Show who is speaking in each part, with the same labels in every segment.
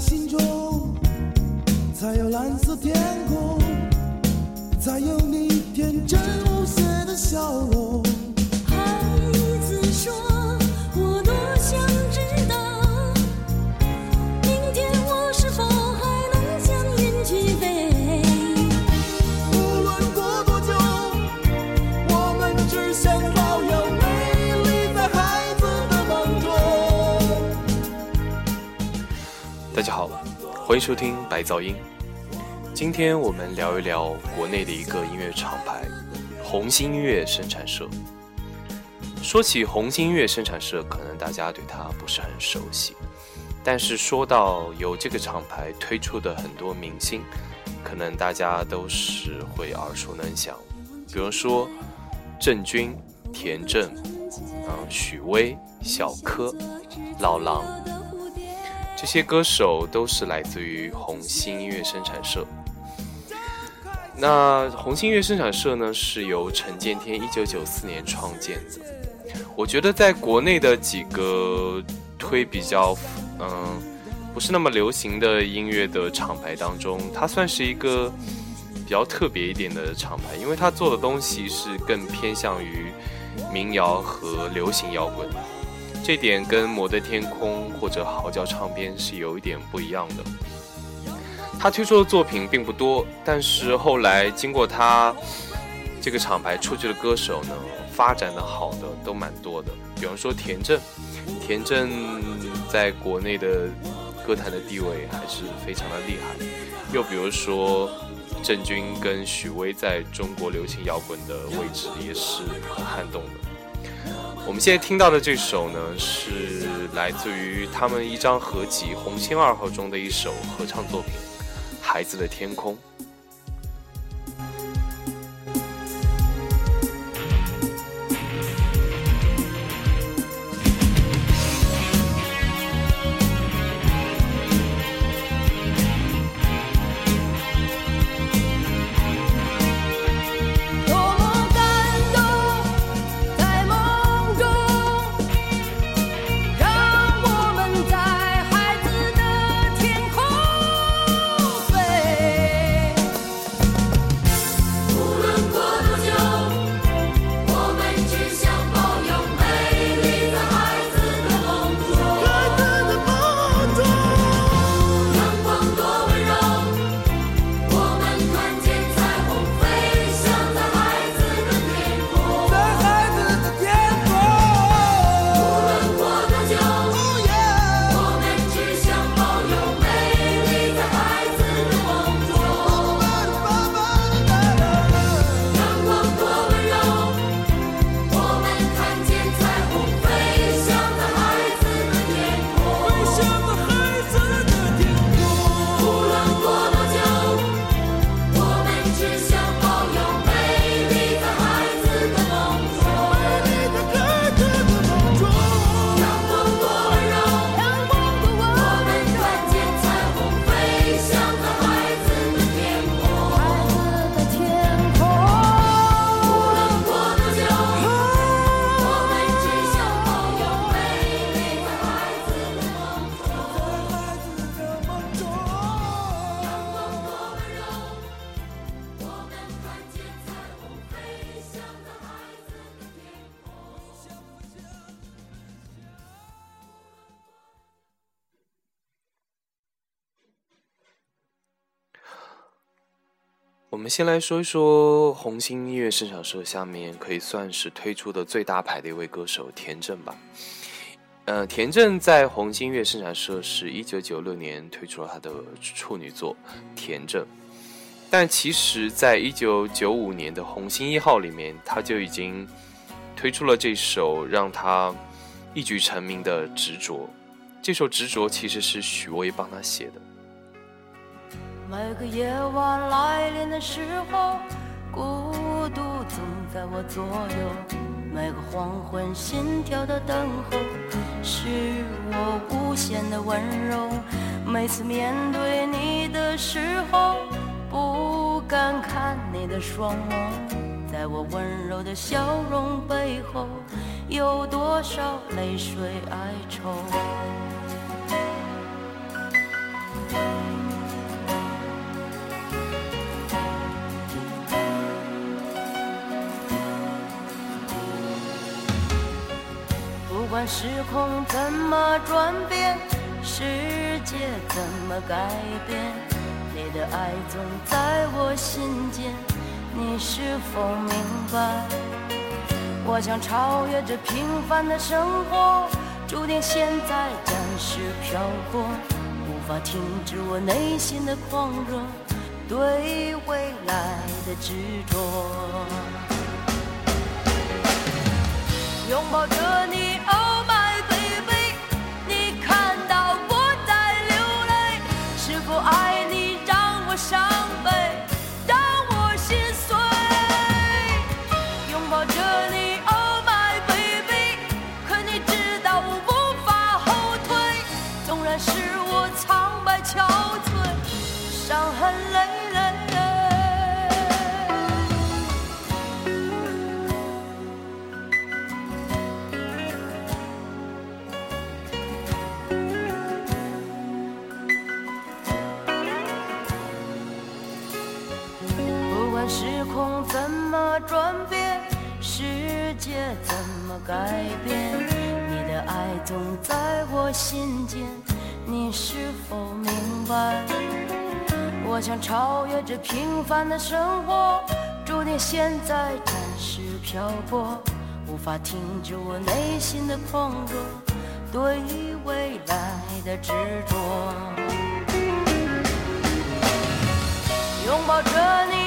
Speaker 1: 心中
Speaker 2: 才有蓝色天白噪音。今天我们聊一聊国内的一个音乐厂牌——红星音乐生产社。说起红星音乐生产社，可能大家对它不是很熟悉，但是说到由这个厂牌推出的很多明星，可能大家都是会耳熟能详。比如说郑钧、田震，嗯，许巍、小柯、老狼。这些歌手都是来自于红星音乐生产社。那红星音乐生产社呢，是由陈建天一九九四年创建的。我觉得在国内的几个推比较嗯不是那么流行的音乐的厂牌当中，它算是一个比较特别一点的厂牌，因为它做的东西是更偏向于民谣和流行摇滚。这点跟摩登天空或者嚎叫唱片是有一点不一样的。他推出的作品并不多，但是后来经过他这个厂牌出去的歌手呢，发展的好的都蛮多的。比方说田震，田震在国内的歌坛的地位还是非常的厉害。又比如说郑钧跟许巍在中国流行摇滚的位置也是很撼动的。我们现在听到的这首呢，是来自于他们一张合集《红星二号》中的一首合唱作品。孩子的天空。先来说一说红星音乐生产社下面可以算是推出的最大牌的一位歌手田震吧。呃，田震在红星音乐生产社是一九九六年推出了他的处女作《田震》，但其实，在一九九五年的红星一号里面，他就已经推出了这首让他一举成名的《执着》。这首《执着》其实是许巍帮他写的。
Speaker 3: 每个夜晚来临的时候，孤独总在我左右。每个黄昏心跳的等候，是我无限的温柔。每次面对你的时候，不敢看你的双眸，在我温柔的笑容背后，有多少泪水哀愁？不管时空怎么转变，世界怎么改变，你的爱总在我心间，你是否明白？我想超越这平凡的生活，注定现在暂时漂泊，无法停止我内心的狂热，对未来的执着。拥抱着你，Oh 的生活，注定现在暂时漂泊，无法停止我内心的狂热，对未来的执着。拥抱着你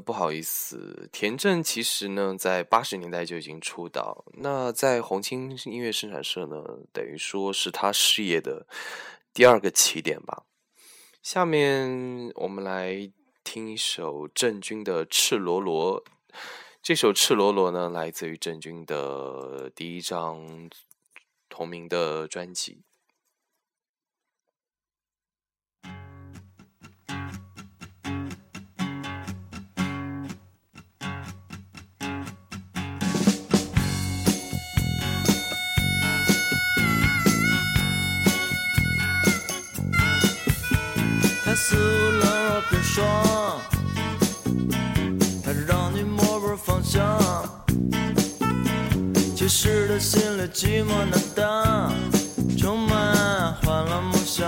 Speaker 2: 不好意思，田震其实呢，在八十年代就已经出道。那在红青音乐生产社呢，等于说是他事业的第二个起点吧。下面我们来听一首郑钧的《赤裸裸》。这首《赤裸裸》呢，来自于郑钧的第一张同名的专辑。
Speaker 1: 其实他心里寂寞难当，充满欢乐梦想。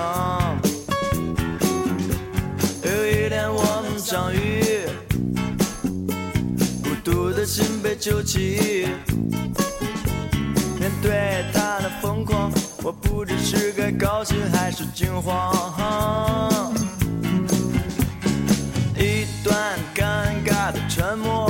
Speaker 1: 有一天我们相遇，孤独的心被救起。面对他的疯狂，我不知是该高兴还是惊慌。一段尴尬的沉默，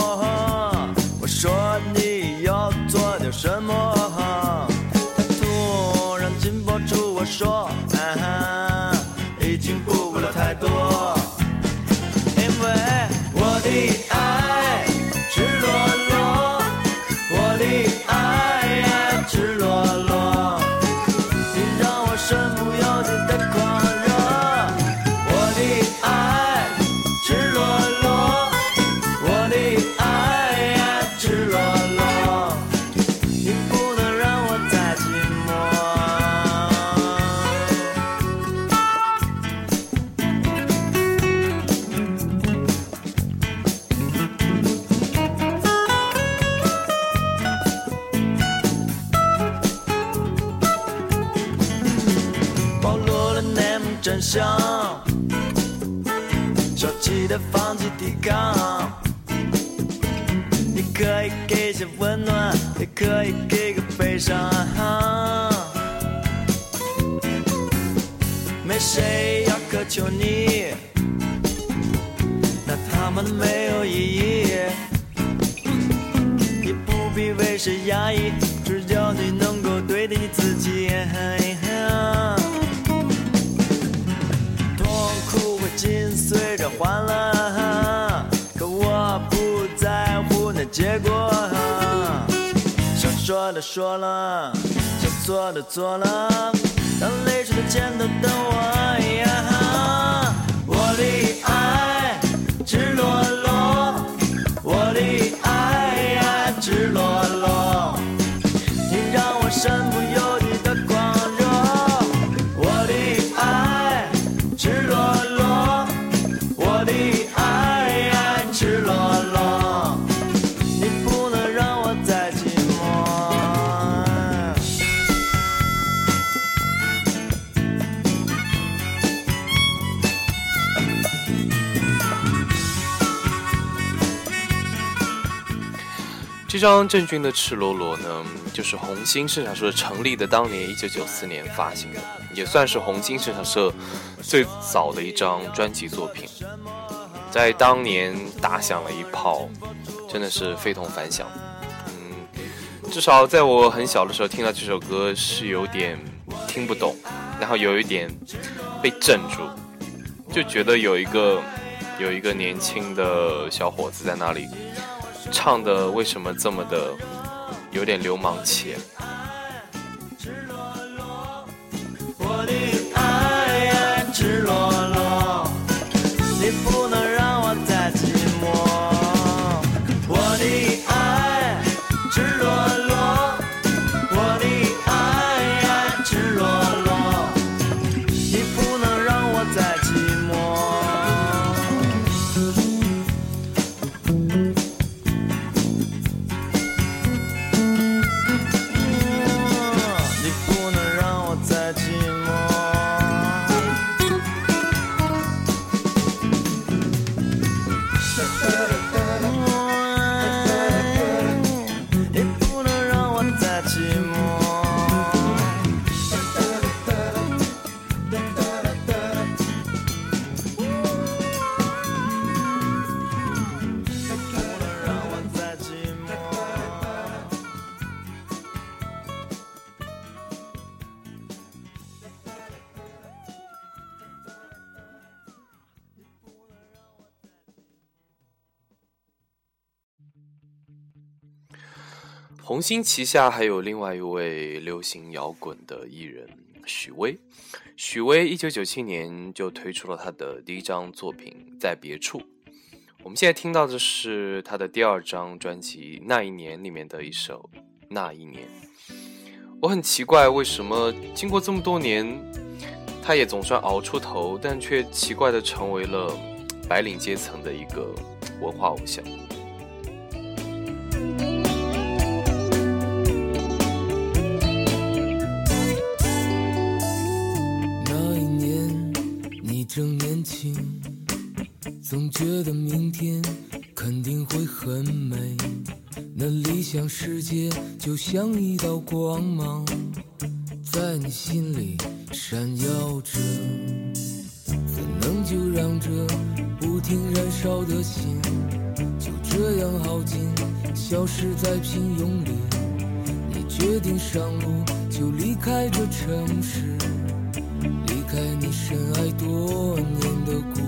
Speaker 1: 抵抗你
Speaker 4: 可以给些温暖也可以给个悲伤。没谁
Speaker 1: 要苛求你那他们没有意义。你不必为
Speaker 4: 谁压抑只要你能够对得起自己的说了，想做的做了，当泪水在肩头等我。
Speaker 2: 这张郑钧的《赤裸裸》呢，就是红星摄影社成立的当年，一九九四年发行的，也算是红星摄影社最早的一张专辑作品，在当年打响了一炮，真的是非同凡响。嗯，至少在我很小的时候听到这首歌是有点听不懂，然后有一点被镇住，就觉得有一个有一个年轻的小伙子在那里。唱的为什么这么的有点流氓气？to 红星旗下还有另外一位流行摇滚的艺人许巍。许巍一九九七年就推出了他的第一张作品《在别处》。我们现在听到的是他的第二张专辑《那一年》里面的一首《那一年》。我很奇怪，为什么经过这么多年，他也总算熬出头，但却奇怪的成为了白领阶层的一个文化偶像。
Speaker 5: 总觉得明天肯定会很美，那理想世界就像一道光芒，在你心里闪耀着。怎能就让这不停燃烧的心就这样耗尽，消失在平庸里？你决定上路，就离开这城市，多年的故。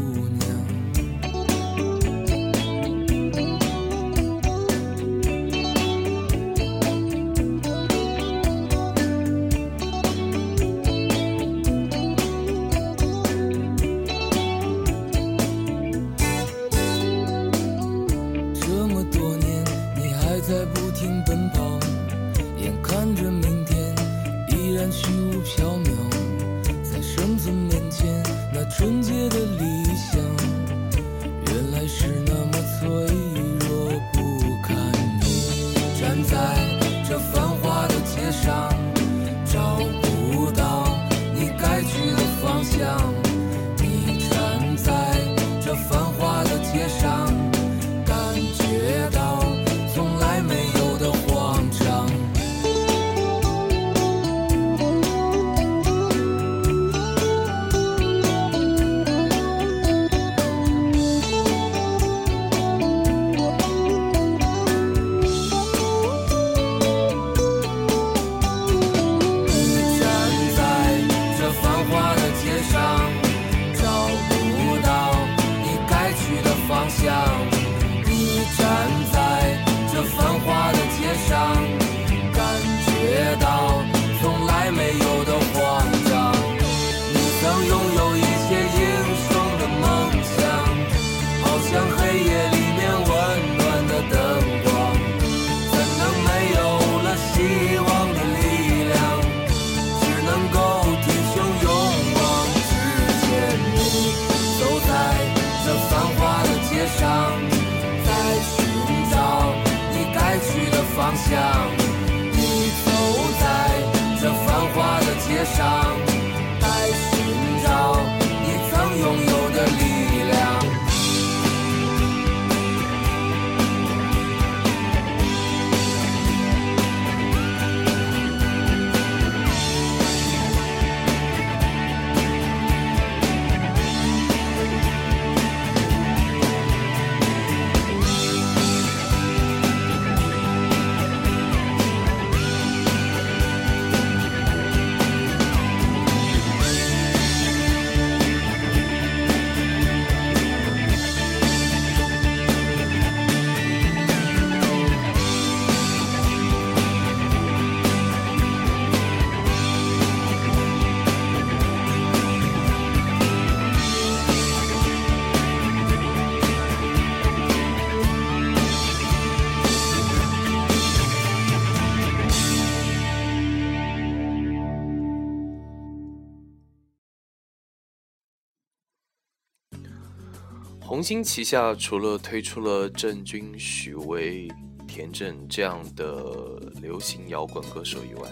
Speaker 2: 红星旗下除了推出了郑钧、许巍、田震这样的流行摇滚歌手以外，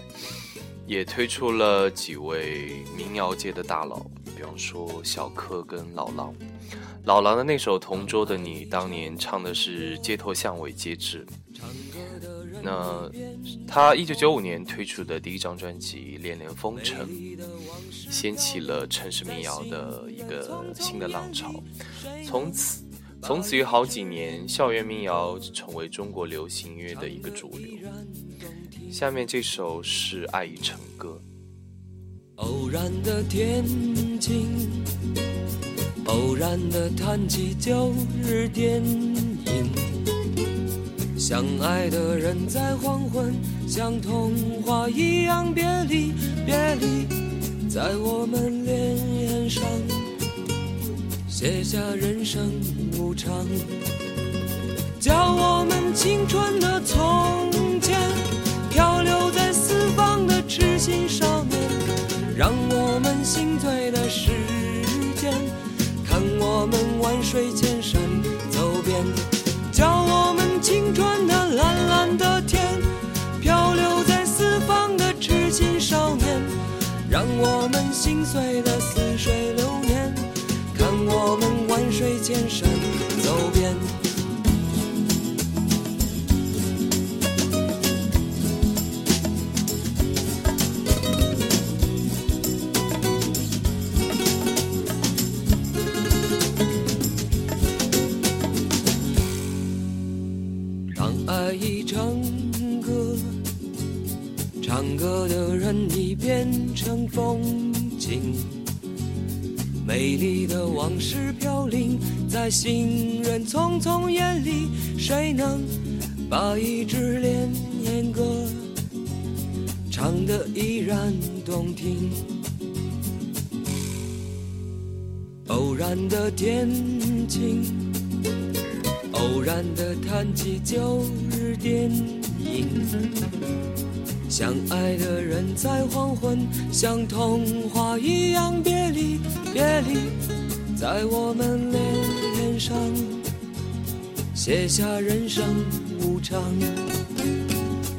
Speaker 2: 也推出了几位民谣界的大佬，比方说小柯跟老狼。老狼的那首《同桌的你》，当年唱的是街头巷尾皆知。那他一九九五年推出的第一张专辑《恋恋风尘》，掀起了城市民谣的一个新的浪潮。从此，从此有好几年，校园民谣成为中国流行音乐的一个主流。下面这首是《爱已成歌》。
Speaker 6: 偶然的天晴，偶然的谈起旧日电影，相爱的人在黄昏，像童话一样别离，别离，在我们脸上写下人生无常，叫我们青春的从前漂流在四方的痴心少年。让我们心醉的时间，看我们万水千山走遍，叫我们青春的蓝蓝的天，漂流在四方的痴心少年，让我们心碎的似水流年，看我们万水千山走遍。当爱已成歌，唱歌的人已变成风景。美丽的往事飘零在行人匆匆眼里，谁能把一支恋恋歌唱得依然动听？偶然的天晴。偶然的谈起旧日电影，相爱的人在黄昏，像童话一样别离别离，在我们脸上写下人生无常，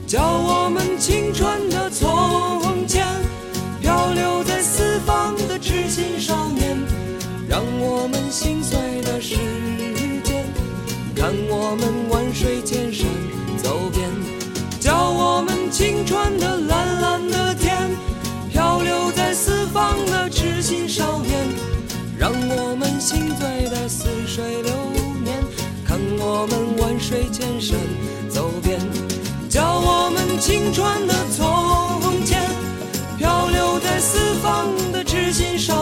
Speaker 6: 叫我们青春的从前，漂流在四方的痴心少年，让我们心碎的时间，看我们万水千山。青春的蓝蓝的天，漂流在四方的痴心少年，让我们心醉的似水流年，看我们万水千山走遍。叫我们青春的从前，漂流在四方的痴心少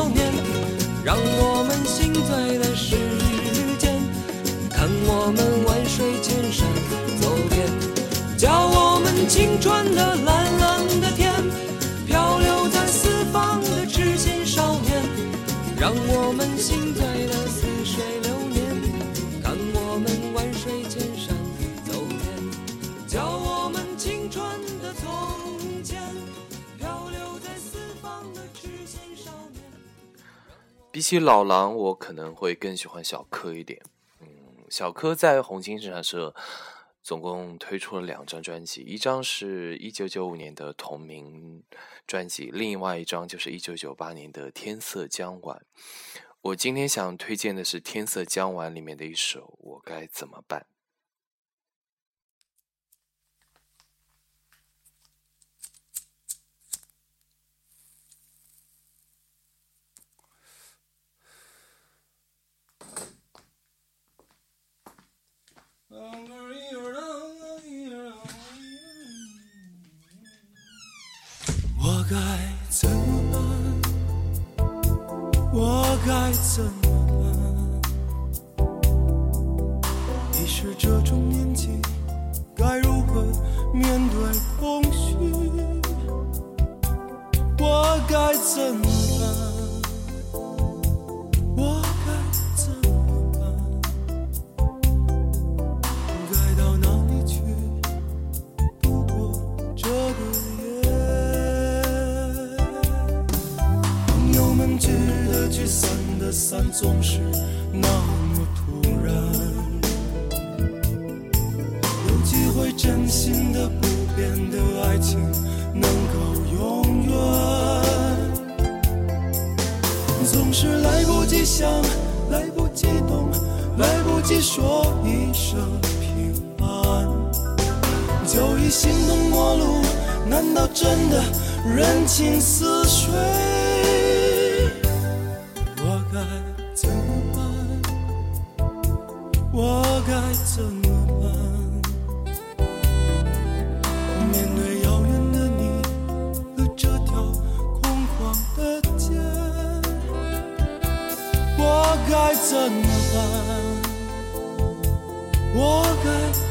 Speaker 6: 们青春的蓝蓝的天，漂流在四方的痴心少年，让我们心醉的似水流年，看我们万水千山走遍。叫我们青春的从前，漂流在四方的痴心少年。
Speaker 2: 比起老狼，我可能会更喜欢小柯一点。嗯，小柯在红星生产社。总共推出了两张专辑，一张是一九九五年的同名专辑，另外一张就是一九九八年的《天色将晚》。我今天想推荐的是《天色将晚》里面的一首《我该怎么办》。
Speaker 1: 该怎么办？我该怎么办？已是这种年纪，该如何面对空虚？我该怎么我该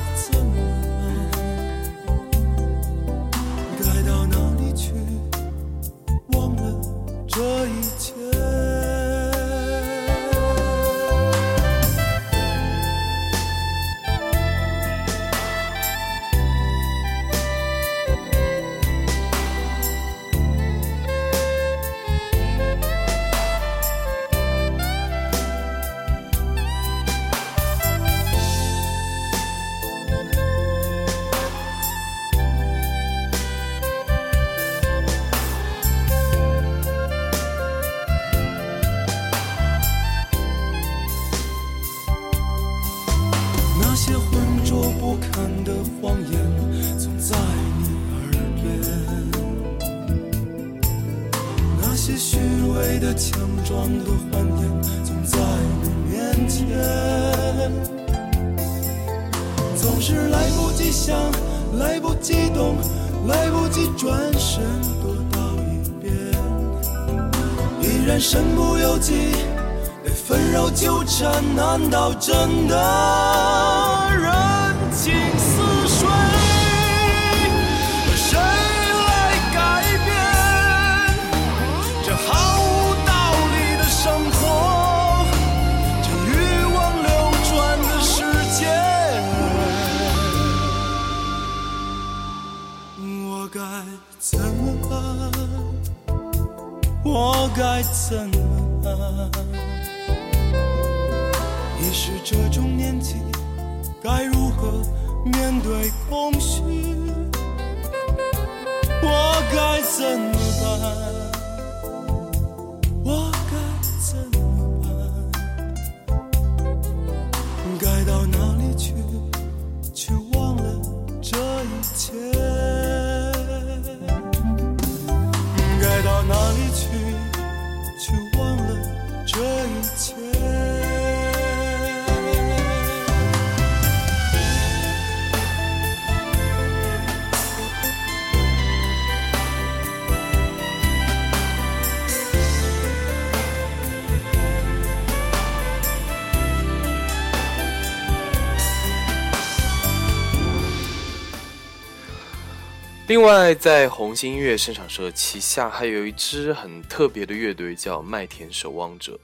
Speaker 4: 另外，在红星音乐生产社旗下还有一支很特别的乐队，叫麦田守望者。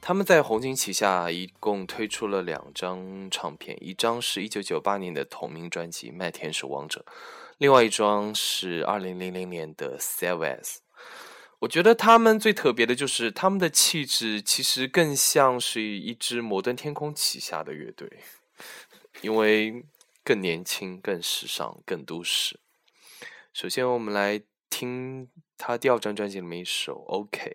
Speaker 4: 他们在红星旗下一共推出了两张唱片，一张是一九九八年的同名专辑《麦田守望者》，另外一张是二零零零年的《Savas》。我觉得他们最特别的就是他们的气质，其实更像是一支摩登天空旗下的乐队，因为更年轻、更时尚、更都市。首先，我们来听他第二张专辑里面一首《OK》。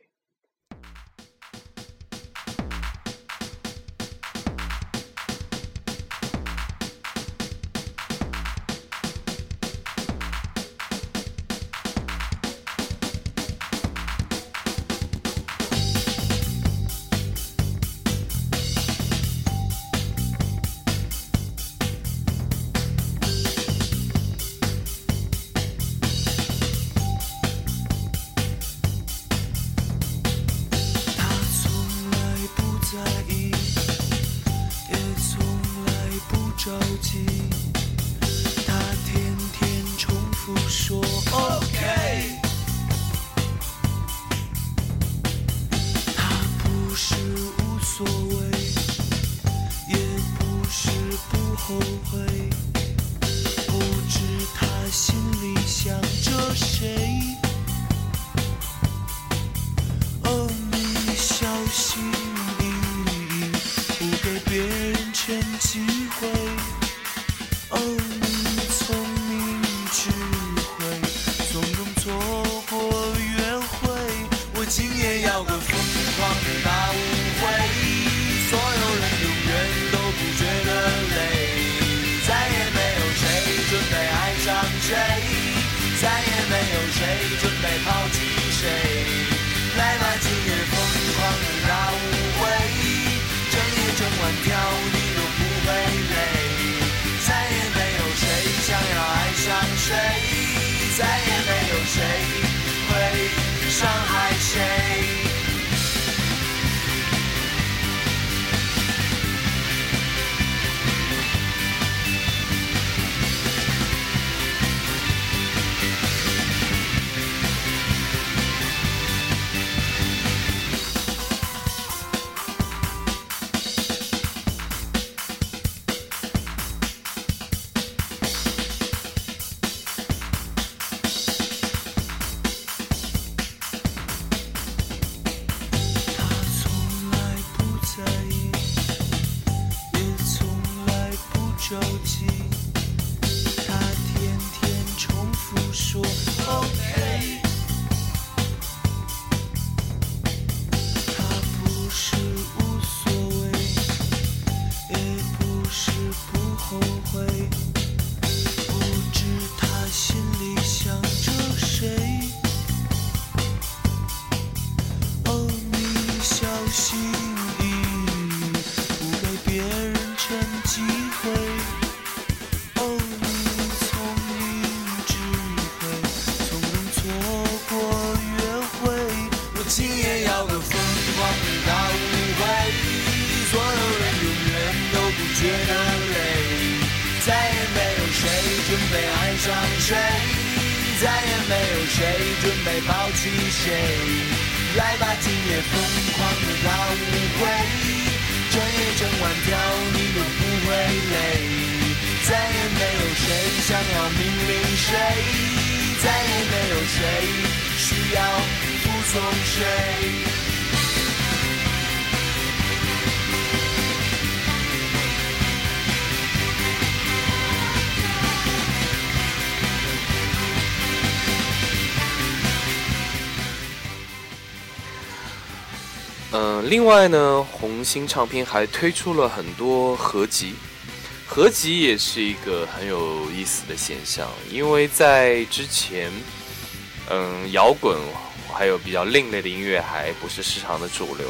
Speaker 1: 整晚跳，你都不会累。再也没有谁想要命令谁，再也没有谁，需要服从谁。
Speaker 2: 嗯，另外呢，红星唱片还推出了很多合集，合集也是一个很有意思的现象，因为在之前，嗯，摇滚还有比较另类的音乐还不是市场的主流，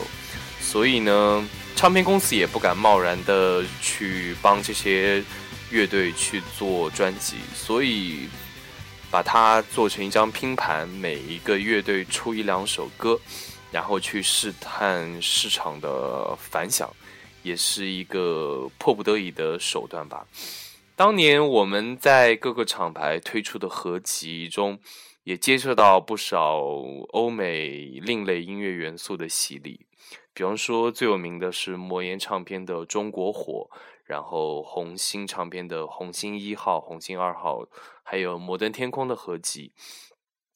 Speaker 2: 所以呢，唱片公司也不敢贸然的去帮这些乐队去做专辑，所以把它做成一张拼盘，每一个乐队出一两首歌。然后去试探市场的反响，也是一个迫不得已的手段吧。当年我们在各个厂牌推出的合集中，也接受到不少欧美另类音乐元素的洗礼。比方说，最有名的是魔岩唱片的《中国火》，然后红星唱片的《红星一号》《红星二号》，还有摩登天空的合集。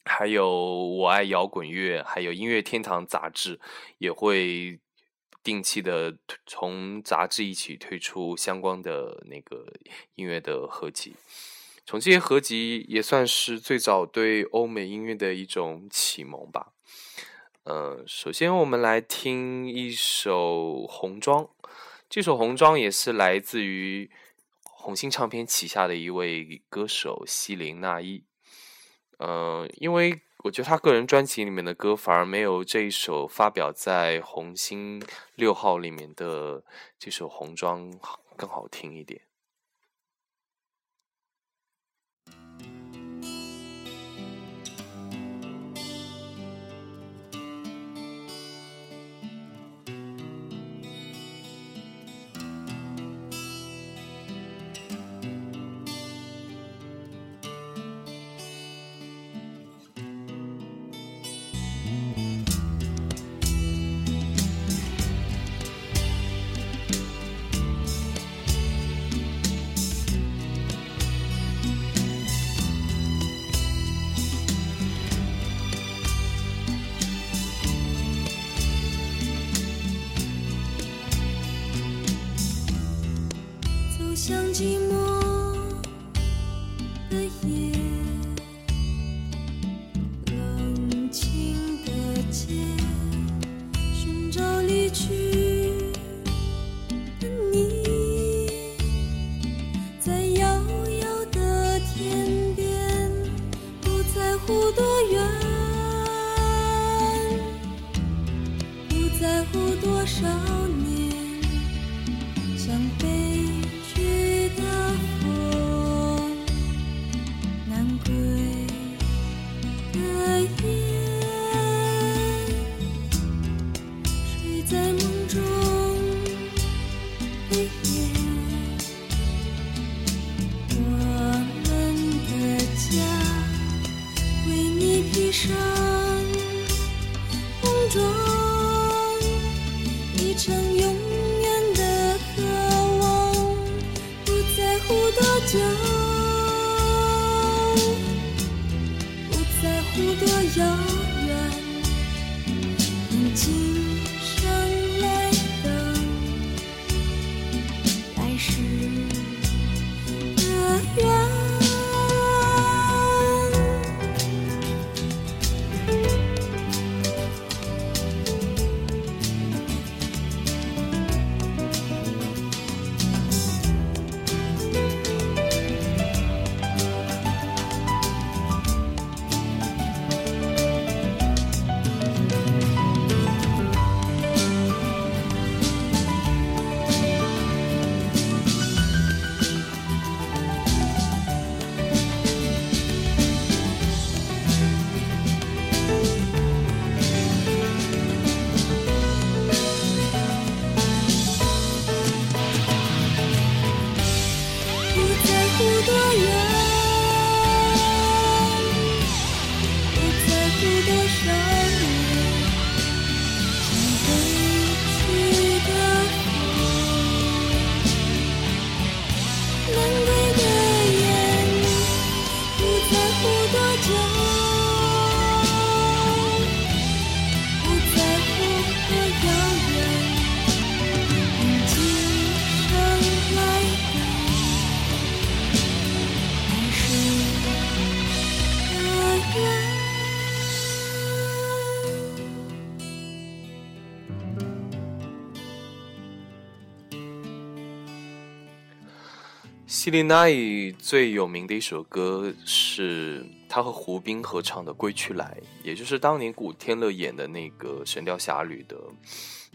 Speaker 2: 还有我爱摇滚乐，还有音乐天堂杂志也会定期的从杂志一起推出相关的那个音乐的合集。从这些合集也算是最早对欧美音乐的一种启蒙吧。呃，首先我们来听一首《红妆》，这首《红妆》也是来自于红星唱片旗下的一位歌手西林娜依。呃，因为我觉得他个人专辑里面的歌反而没有这一首发表在红星六号里面的这首《红妆》更好听一点。
Speaker 7: 有
Speaker 3: 希林娜伊最有名的一首歌是他和胡兵合唱的《归去来》，也就是当年古天乐演的那个《神雕侠侣》的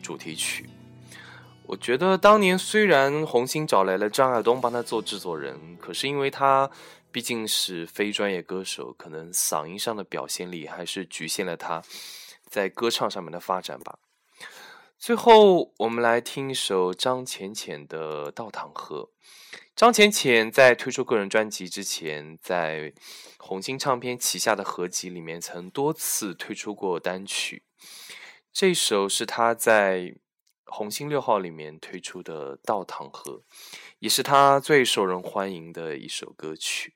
Speaker 3: 主题曲。我觉得当年虽然红星找来了张亚东帮他做制作人，可是因为他毕竟是非专业歌手，可能嗓音上的表现力还是局限了他在歌唱上面的发展吧。最后，我们来听一首张浅浅的《稻塘河》。张浅浅在推出个人专辑之前，在红星唱片旗下的合集里面曾多次推出过单曲。这首是他在红星六号里面推出的《倒淌河》，也是他最受人欢迎的一首歌曲。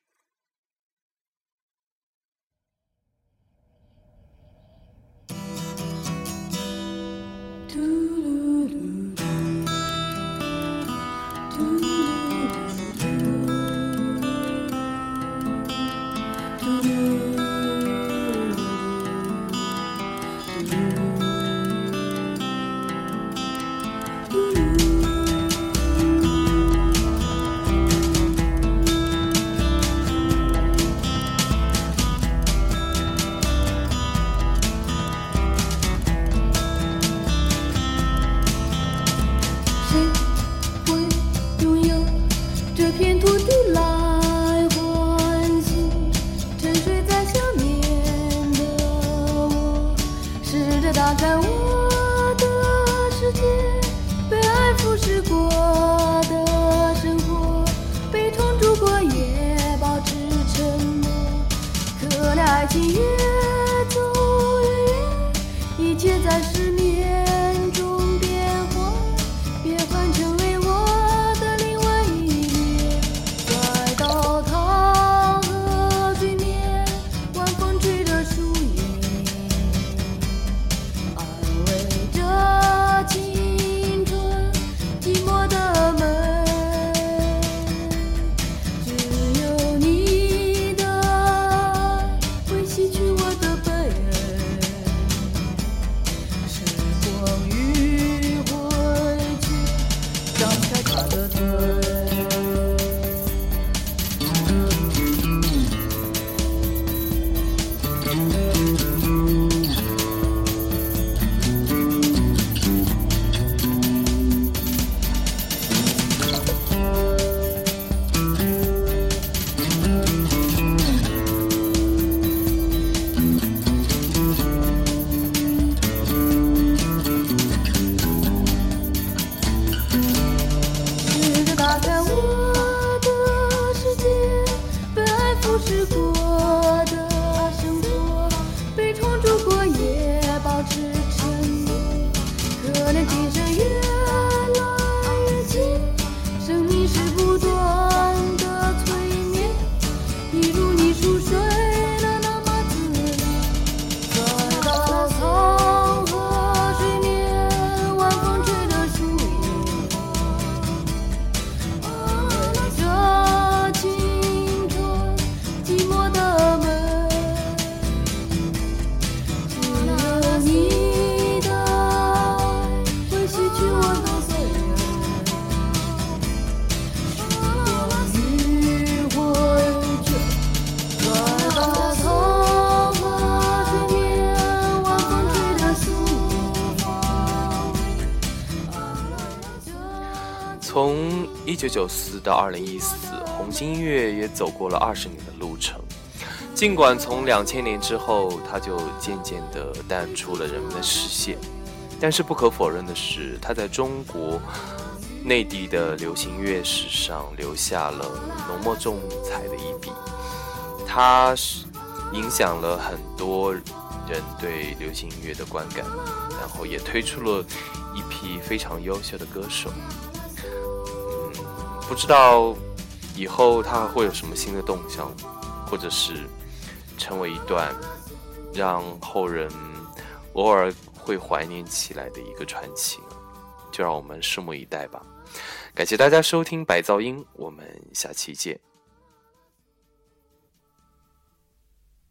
Speaker 3: 九四到二零一四，红星音乐也走过了二十年的路程。尽管从两千年之后，它就渐渐地淡出了人们的视线，但是不可否认的是，它在中国内地的流行乐史上留下了浓墨重彩的一笔。它是影响了很多人对流行音乐的观感，然后也推出了一批非常优秀的歌手。不知道以后他还会有什么新的动向，或者是成为一段让后人偶尔会怀念起来的一个传奇？就让我们拭目以待吧。感谢大家收听白噪音，我们下期见。